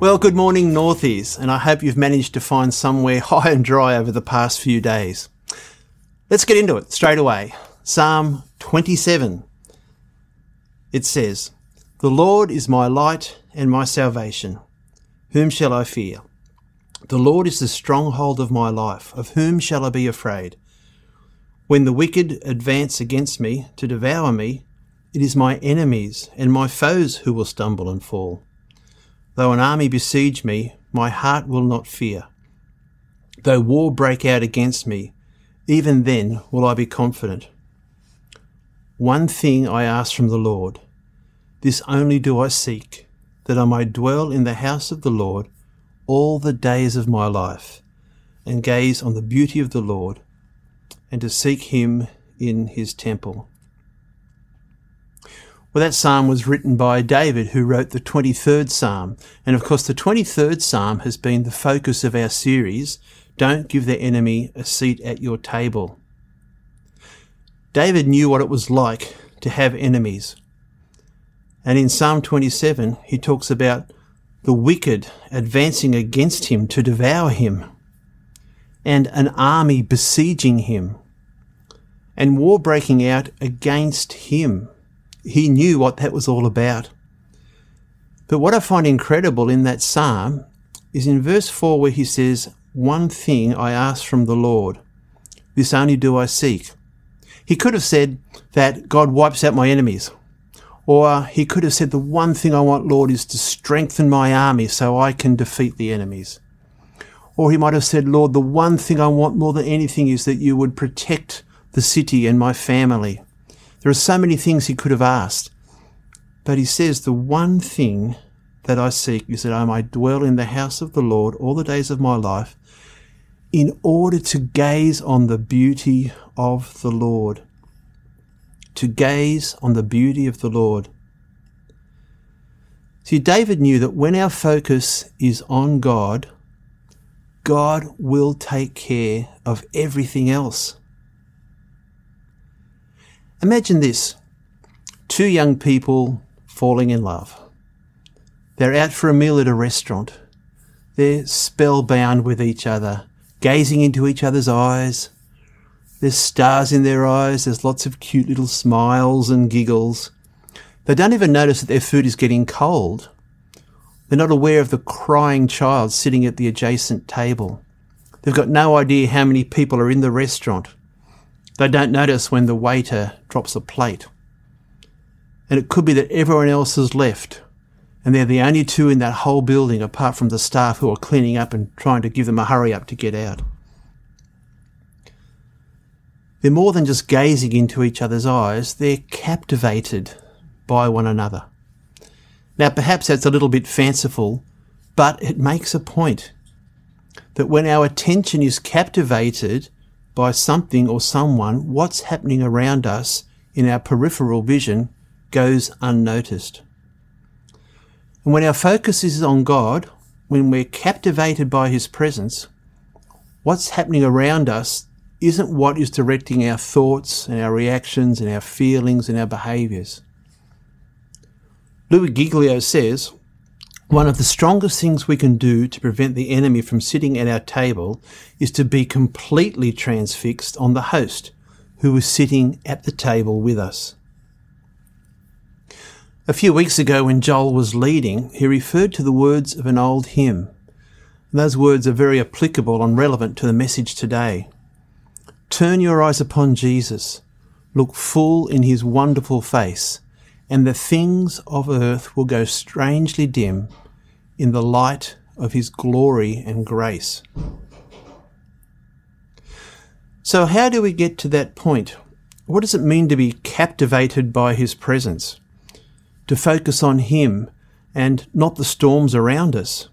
Well, good morning, Northies, and I hope you've managed to find somewhere high and dry over the past few days. Let's get into it straight away. Psalm 27. It says, The Lord is my light and my salvation. Whom shall I fear? The Lord is the stronghold of my life. Of whom shall I be afraid? When the wicked advance against me to devour me, it is my enemies and my foes who will stumble and fall. Though an army besiege me, my heart will not fear. Though war break out against me, even then will I be confident. One thing I ask from the Lord, this only do I seek, that I may dwell in the house of the Lord all the days of my life, and gaze on the beauty of the Lord, and to seek him in his temple. Well, that psalm was written by David, who wrote the 23rd psalm. And of course, the 23rd psalm has been the focus of our series, Don't Give the Enemy a Seat at Your Table. David knew what it was like to have enemies. And in Psalm 27, he talks about the wicked advancing against him to devour him, and an army besieging him, and war breaking out against him. He knew what that was all about. But what I find incredible in that psalm is in verse 4 where he says, One thing I ask from the Lord, this only do I seek. He could have said that God wipes out my enemies or he could have said, The one thing I want, Lord, is to strengthen my army so I can defeat the enemies. Or he might have said, Lord, the one thing I want more than anything is that you would protect the city and my family. There are so many things he could have asked. But he says, The one thing that I seek is that I may dwell in the house of the Lord all the days of my life in order to gaze on the beauty of the Lord to gaze on the beauty of the Lord. See, David knew that when our focus is on God, God will take care of everything else. Imagine this two young people falling in love. They're out for a meal at a restaurant. They're spellbound with each other, gazing into each other's eyes, there's stars in their eyes. There's lots of cute little smiles and giggles. They don't even notice that their food is getting cold. They're not aware of the crying child sitting at the adjacent table. They've got no idea how many people are in the restaurant. They don't notice when the waiter drops a plate. And it could be that everyone else has left, and they're the only two in that whole building apart from the staff who are cleaning up and trying to give them a hurry up to get out. They're more than just gazing into each other's eyes, they're captivated by one another. Now, perhaps that's a little bit fanciful, but it makes a point that when our attention is captivated by something or someone, what's happening around us in our peripheral vision goes unnoticed. And when our focus is on God, when we're captivated by His presence, what's happening around us isn't what is directing our thoughts and our reactions and our feelings and our behaviours. Louis Giglio says, one of the strongest things we can do to prevent the enemy from sitting at our table is to be completely transfixed on the host who is sitting at the table with us. A few weeks ago, when Joel was leading, he referred to the words of an old hymn. those words are very applicable and relevant to the message today. Turn your eyes upon Jesus, look full in his wonderful face, and the things of earth will go strangely dim in the light of his glory and grace. So, how do we get to that point? What does it mean to be captivated by his presence? To focus on him and not the storms around us?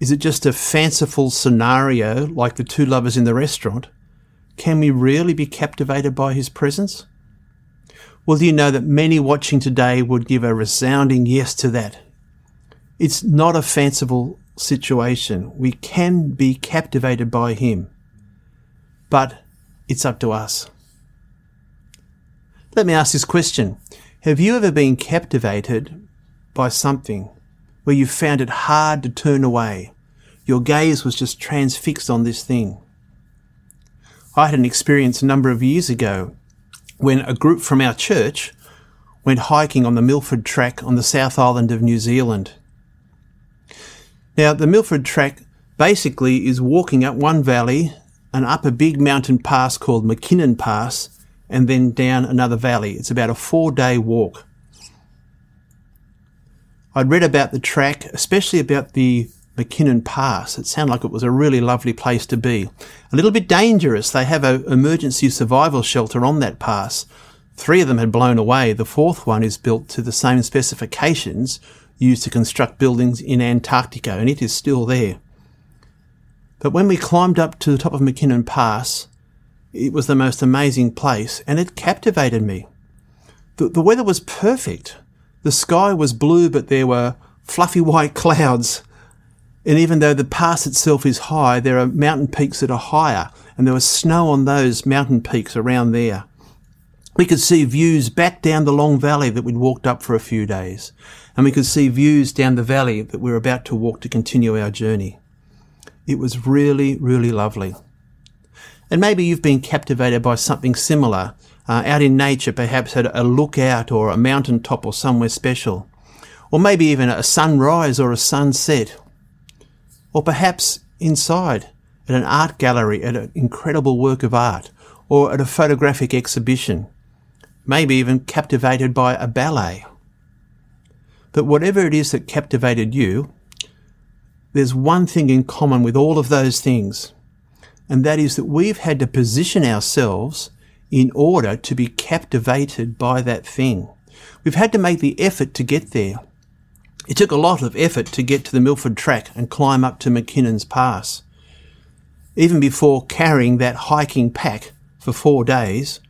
Is it just a fanciful scenario like the two lovers in the restaurant? Can we really be captivated by his presence? Well, do you know that many watching today would give a resounding yes to that? It's not a fanciful situation. We can be captivated by him, but it's up to us. Let me ask this question. Have you ever been captivated by something, where you found it hard to turn away. Your gaze was just transfixed on this thing. I had an experience a number of years ago when a group from our church went hiking on the Milford Track on the South Island of New Zealand. Now, the Milford Track basically is walking up one valley and up a big mountain pass called Mackinnon Pass and then down another valley. It's about a four day walk. I'd read about the track, especially about the Mackinnon Pass. It sounded like it was a really lovely place to be. A little bit dangerous. They have an emergency survival shelter on that pass. Three of them had blown away. The fourth one is built to the same specifications used to construct buildings in Antarctica, and it is still there. But when we climbed up to the top of Mackinnon Pass, it was the most amazing place, and it captivated me. The, the weather was perfect. The sky was blue, but there were fluffy white clouds. And even though the pass itself is high, there are mountain peaks that are higher, and there was snow on those mountain peaks around there. We could see views back down the long valley that we'd walked up for a few days, and we could see views down the valley that we were about to walk to continue our journey. It was really, really lovely. And maybe you've been captivated by something similar uh, out in nature, perhaps at a lookout or a mountain top or somewhere special. Or maybe even a sunrise or a sunset. Or perhaps inside at an art gallery at an incredible work of art or at a photographic exhibition. Maybe even captivated by a ballet. But whatever it is that captivated you, there's one thing in common with all of those things, and that is that we've had to position ourselves in order to be captivated by that thing. We've had to make the effort to get there. It took a lot of effort to get to the Milford track and climb up to Mackinnon's Pass. Even before carrying that hiking pack for four days,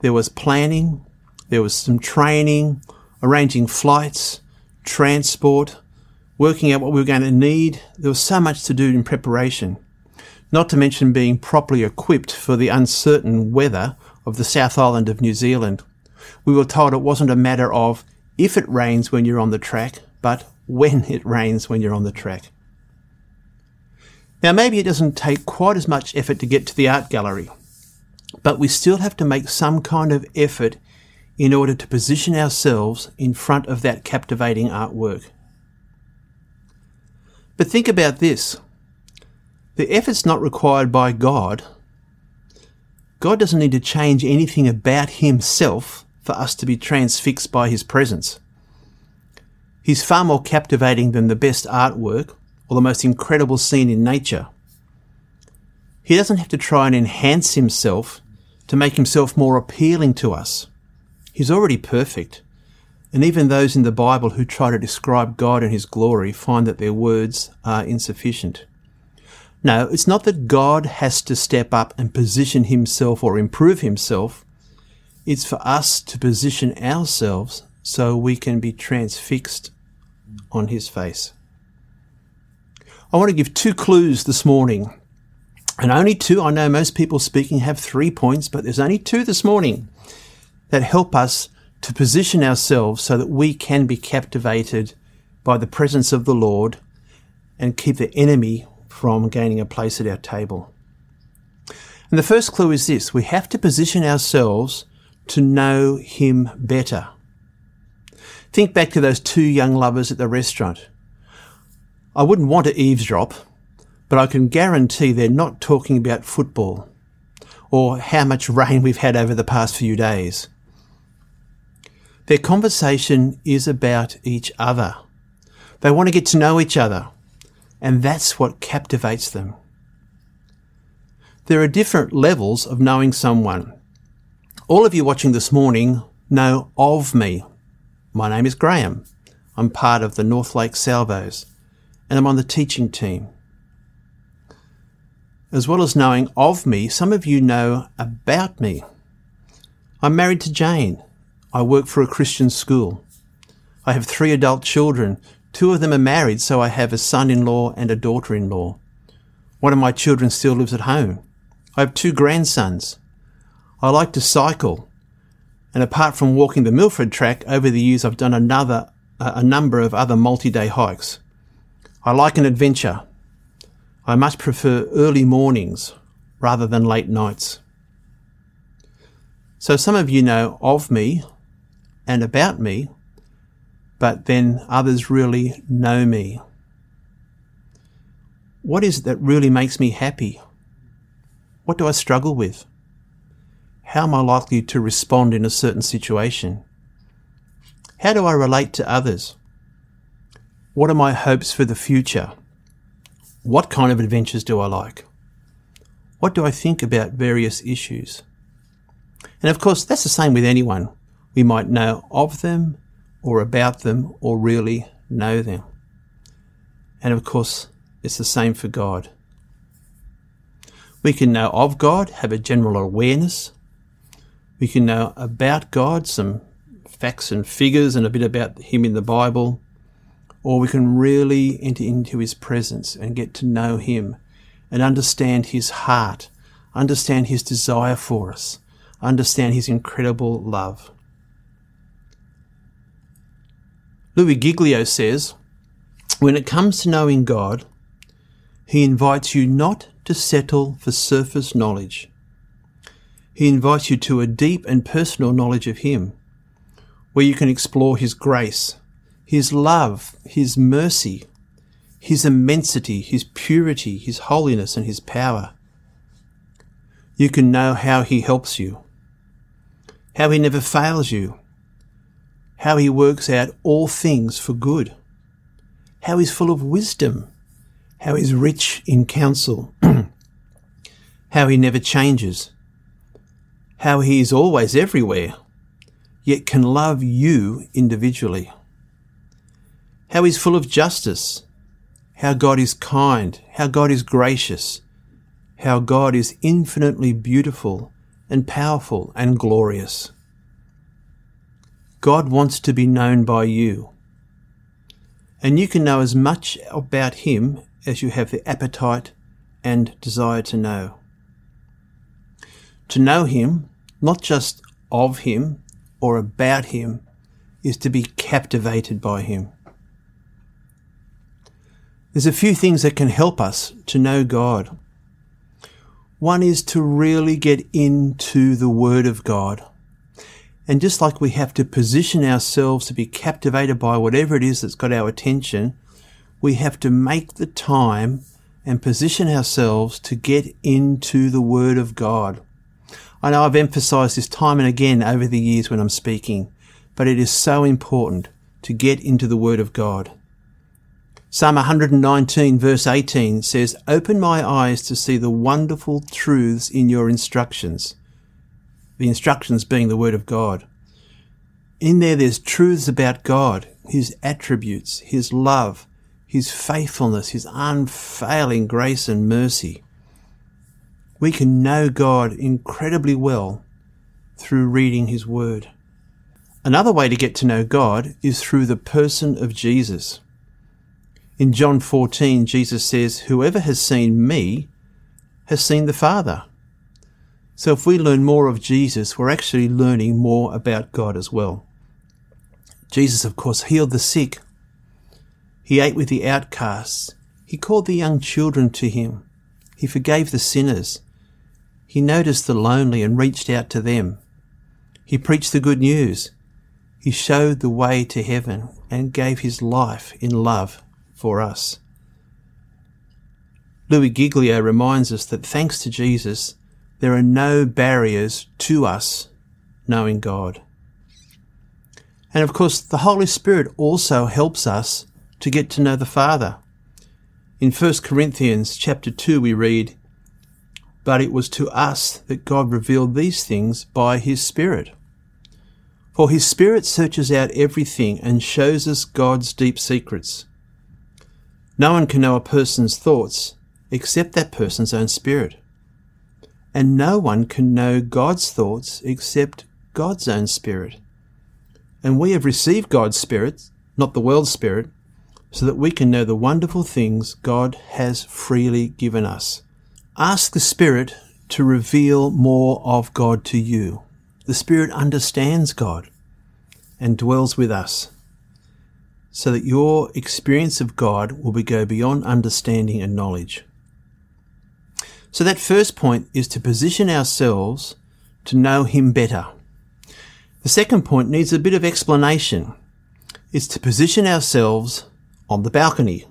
there was planning, there was some training, arranging flights, transport, working out what we were going to need. There was so much to do in preparation, not to mention being properly equipped for the uncertain weather of the South Island of New Zealand. We were told it wasn't a matter of if it rains when you're on the track, but when it rains when you're on the track. Now, maybe it doesn't take quite as much effort to get to the art gallery, but we still have to make some kind of effort in order to position ourselves in front of that captivating artwork. But think about this the effort's not required by God. God doesn't need to change anything about Himself for us to be transfixed by His presence. He's far more captivating than the best artwork or the most incredible scene in nature. He doesn't have to try and enhance Himself to make Himself more appealing to us. He's already perfect. And even those in the Bible who try to describe God and His glory find that their words are insufficient. No, it's not that God has to step up and position Himself or improve Himself. It's for us to position ourselves so we can be transfixed on His face. I want to give two clues this morning. And only two. I know most people speaking have three points, but there's only two this morning that help us to position ourselves so that we can be captivated by the presence of the Lord and keep the enemy from gaining a place at our table. And the first clue is this we have to position ourselves to know Him better. Think back to those two young lovers at the restaurant. I wouldn't want to eavesdrop, but I can guarantee they're not talking about football or how much rain we've had over the past few days. Their conversation is about each other. They want to get to know each other, and that's what captivates them. There are different levels of knowing someone. All of you watching this morning know of me. My name is Graham. I'm part of the North Lake Salvos, and I'm on the teaching team. As well as knowing of me, some of you know about me. I'm married to Jane. I work for a Christian school. I have three adult children. Two of them are married, so I have a son in law and a daughter in law. One of my children still lives at home. I have two grandsons. I like to cycle. And apart from walking the Milford track, over the years I've done another a, a number of other multi day hikes. I like an adventure. I much prefer early mornings rather than late nights. So some of you know of me and about me, but then others really know me. What is it that really makes me happy? What do I struggle with? How am I likely to respond in a certain situation? How do I relate to others? What are my hopes for the future? What kind of adventures do I like? What do I think about various issues? And of course, that's the same with anyone. We might know of them or about them or really know them. And of course, it's the same for God. We can know of God, have a general awareness. We can know about God, some facts and figures and a bit about Him in the Bible. Or we can really enter into His presence and get to know Him and understand His heart, understand His desire for us, understand His incredible love. Louis Giglio says, when it comes to knowing God, he invites you not to settle for surface knowledge. He invites you to a deep and personal knowledge of Him, where you can explore His grace, His love, His mercy, His immensity, His purity, His holiness, and His power. You can know how He helps you, how He never fails you, how He works out all things for good, how He's full of wisdom how he's rich in counsel, how he never changes, how he is always everywhere, yet can love you individually, how he's full of justice, how God is kind, how God is gracious, how God is infinitely beautiful and powerful and glorious. God wants to be known by you. And you can know as much about Him as you have the appetite and desire to know. To know Him, not just of Him or about Him, is to be captivated by Him. There's a few things that can help us to know God. One is to really get into the Word of God. And just like we have to position ourselves to be captivated by whatever it is that's got our attention, we have to make the time and position ourselves to get into the Word of God. I know I've emphasized this time and again over the years when I'm speaking, but it is so important to get into the Word of God. Psalm 119 verse 18 says, Open my eyes to see the wonderful truths in your instructions. The instructions being the Word of God. In there, there's truths about God, His attributes, His love, his faithfulness, His unfailing grace and mercy. We can know God incredibly well through reading His Word. Another way to get to know God is through the person of Jesus. In John 14, Jesus says, Whoever has seen me has seen the Father. So if we learn more of Jesus, we're actually learning more about God as well. Jesus, of course, healed the sick he ate with the outcasts. He called the young children to him. He forgave the sinners. He noticed the lonely and reached out to them. He preached the good news. He showed the way to heaven and gave his life in love for us. Louis Giglio reminds us that thanks to Jesus, there are no barriers to us knowing God. And of course, the Holy Spirit also helps us to get to know the Father. In 1 Corinthians chapter 2 we read, But it was to us that God revealed these things by his Spirit. For his Spirit searches out everything and shows us God's deep secrets. No one can know a person's thoughts except that person's own spirit. And no one can know God's thoughts except God's own spirit. And we have received God's spirit, not the world's spirit, so that we can know the wonderful things God has freely given us. Ask the Spirit to reveal more of God to you. The Spirit understands God and dwells with us. so that your experience of God will go beyond understanding and knowledge. So that first point is to position ourselves to know Him better. The second point needs a bit of explanation. It's to position ourselves on the balcony.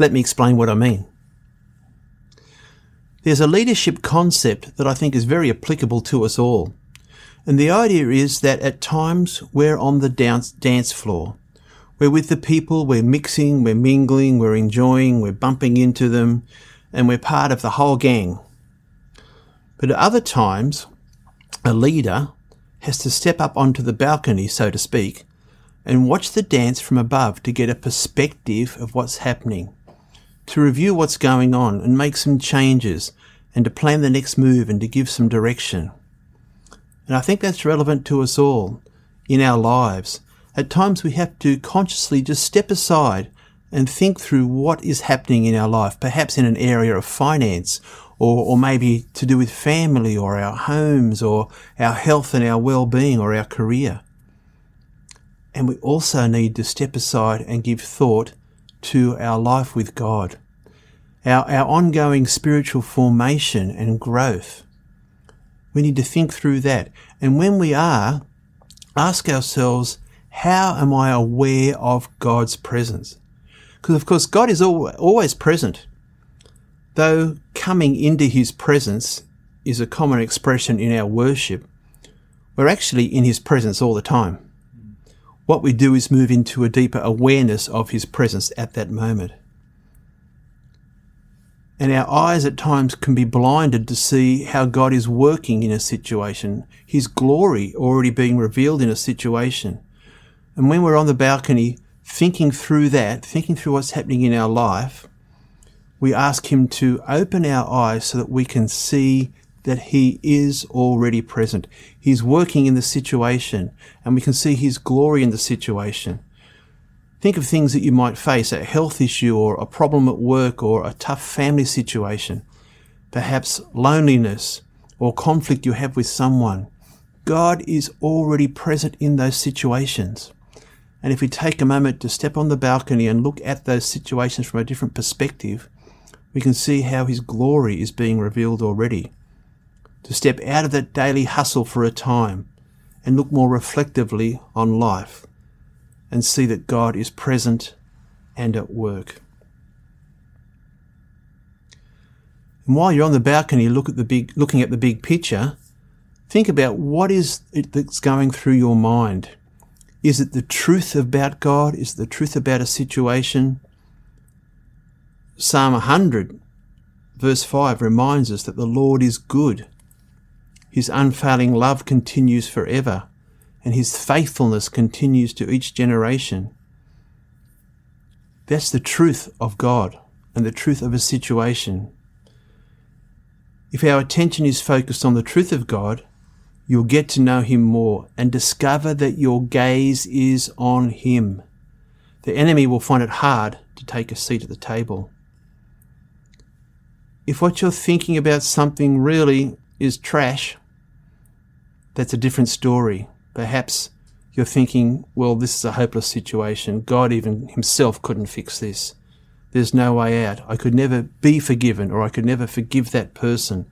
Let me explain what I mean. There's a leadership concept that I think is very applicable to us all. And the idea is that at times we're on the dance, floor. We're with the people, we're mixing, we're mingling, we're enjoying, we're bumping into them, and we're part of the whole gang. But at other times, a leader has to step up onto the balcony, so to speak, and watch the dance from above to get a perspective of what's happening to review what's going on and make some changes and to plan the next move and to give some direction. And I think that's relevant to us all in our lives. At times we have to consciously just step aside and think through what is happening in our life, perhaps in an area of finance or, or maybe to do with family or our homes or our health and our well-being or our career. And we also need to step aside and give thought to our life with God, our, our ongoing spiritual formation and growth. We need to think through that. And when we are, ask ourselves, how am I aware of God's presence? Because of course, God is always present. Though coming into his presence is a common expression in our worship, we're actually in his presence all the time what we do is move into a deeper awareness of His presence at that moment. And our eyes at times can be blinded to see how God is working in a situation, His glory already being revealed in a situation. And when we're on the balcony thinking through that, thinking through what's happening in our life, we ask Him to open our eyes so that we can see that He is already present. He's working in the situation and we can see His glory in the situation. Think of things that you might face, a health issue or a problem at work or a tough family situation, perhaps loneliness or conflict you have with someone. God is already present in those situations. And if we take a moment to step on the balcony and look at those situations from a different perspective, we can see how His glory is being revealed already to step out of that daily hustle for a time and look more reflectively on life and see that God is present and at work. And while you're on the balcony look at the big, looking at the big picture, think about what is it that's going through your mind. Is it the truth about God? Is it the truth about a situation? Psalm 100, verse 5 reminds us that the Lord is good his unfailing love continues forever, and his faithfulness continues to each generation. That's the truth of God and the truth of a situation. If our attention is focused on the truth of God, you'll get to know Him more and discover that your gaze is on Him. The enemy will find it hard to take a seat at the table. If what you're thinking about something really is trash, that's a different story. Perhaps you're thinking, well, this is a hopeless situation. God even himself couldn't fix this. There's no way out. I could never be forgiven or I could never forgive that person.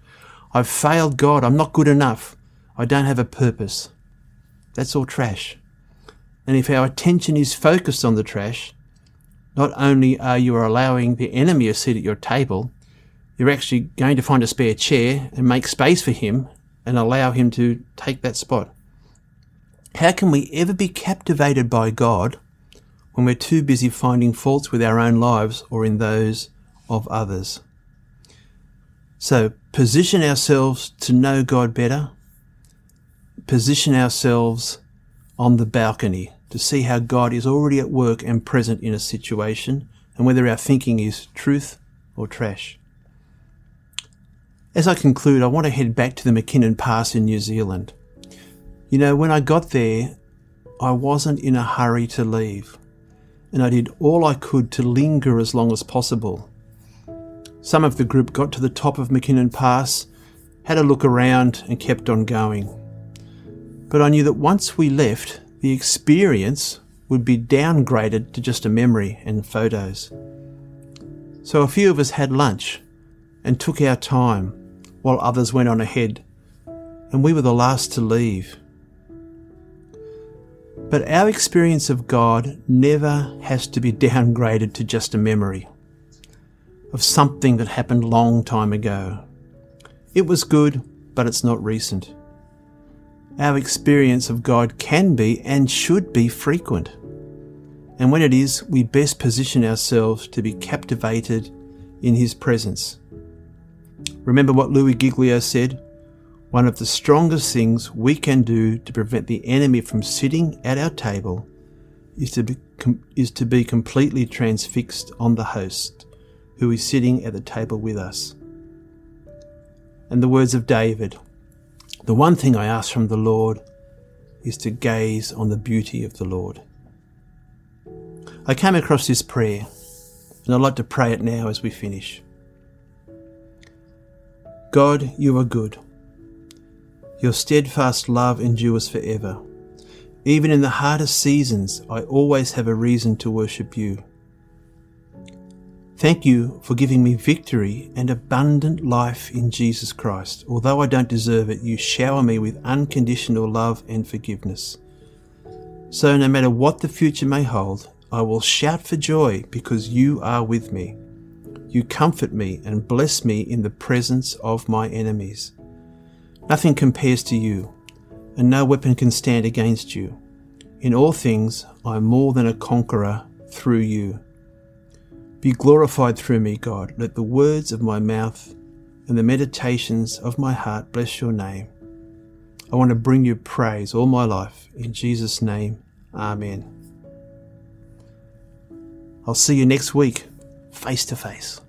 I've failed God. I'm not good enough. I don't have a purpose. That's all trash. And if our attention is focused on the trash, not only are you allowing the enemy a seat at your table, you're actually going to find a spare chair and make space for him and allow Him to take that spot. How can we ever be captivated by God when we're too busy finding faults with our own lives or in those of others? So, position ourselves to know God better, position ourselves on the balcony to see how God is already at work and present in a situation and whether our thinking is truth or trash. As I conclude, I want to head back to the Mackinnon Pass in New Zealand. You know, when I got there, I wasn't in a hurry to leave, and I did all I could to linger as long as possible. Some of the group got to the top of Mackinnon Pass, had a look around, and kept on going. But I knew that once we left, the experience would be downgraded to just a memory and photos. So a few of us had lunch and took our time while others went on ahead, and we were the last to leave. But our experience of God never has to be downgraded to just a memory of something that happened long time ago. It was good, but it's not recent. Our experience of God can be and should be frequent. And when it is, we best position ourselves to be captivated in His presence. Remember what Louis Giglio said? One of the strongest things we can do to prevent the enemy from sitting at our table is to be, is to be completely transfixed on the host who is sitting at the table with us. And the words of David The one thing I ask from the Lord is to gaze on the beauty of the Lord. I came across this prayer, and I'd like to pray it now as we finish. God, you are good. Your steadfast love endures forever. Even in the hardest seasons, I always have a reason to worship you. Thank you for giving me victory and abundant life in Jesus Christ. Although I don't deserve it, you shower me with unconditional love and forgiveness. So, no matter what the future may hold, I will shout for joy because you are with me. You comfort me and bless me in the presence of my enemies. Nothing compares to you, and no weapon can stand against you. In all things, I am more than a conqueror through you. Be glorified through me, God. Let the words of my mouth and the meditations of my heart bless your name. I want to bring you praise all my life. In Jesus' name, Amen. I'll see you next week, face to face.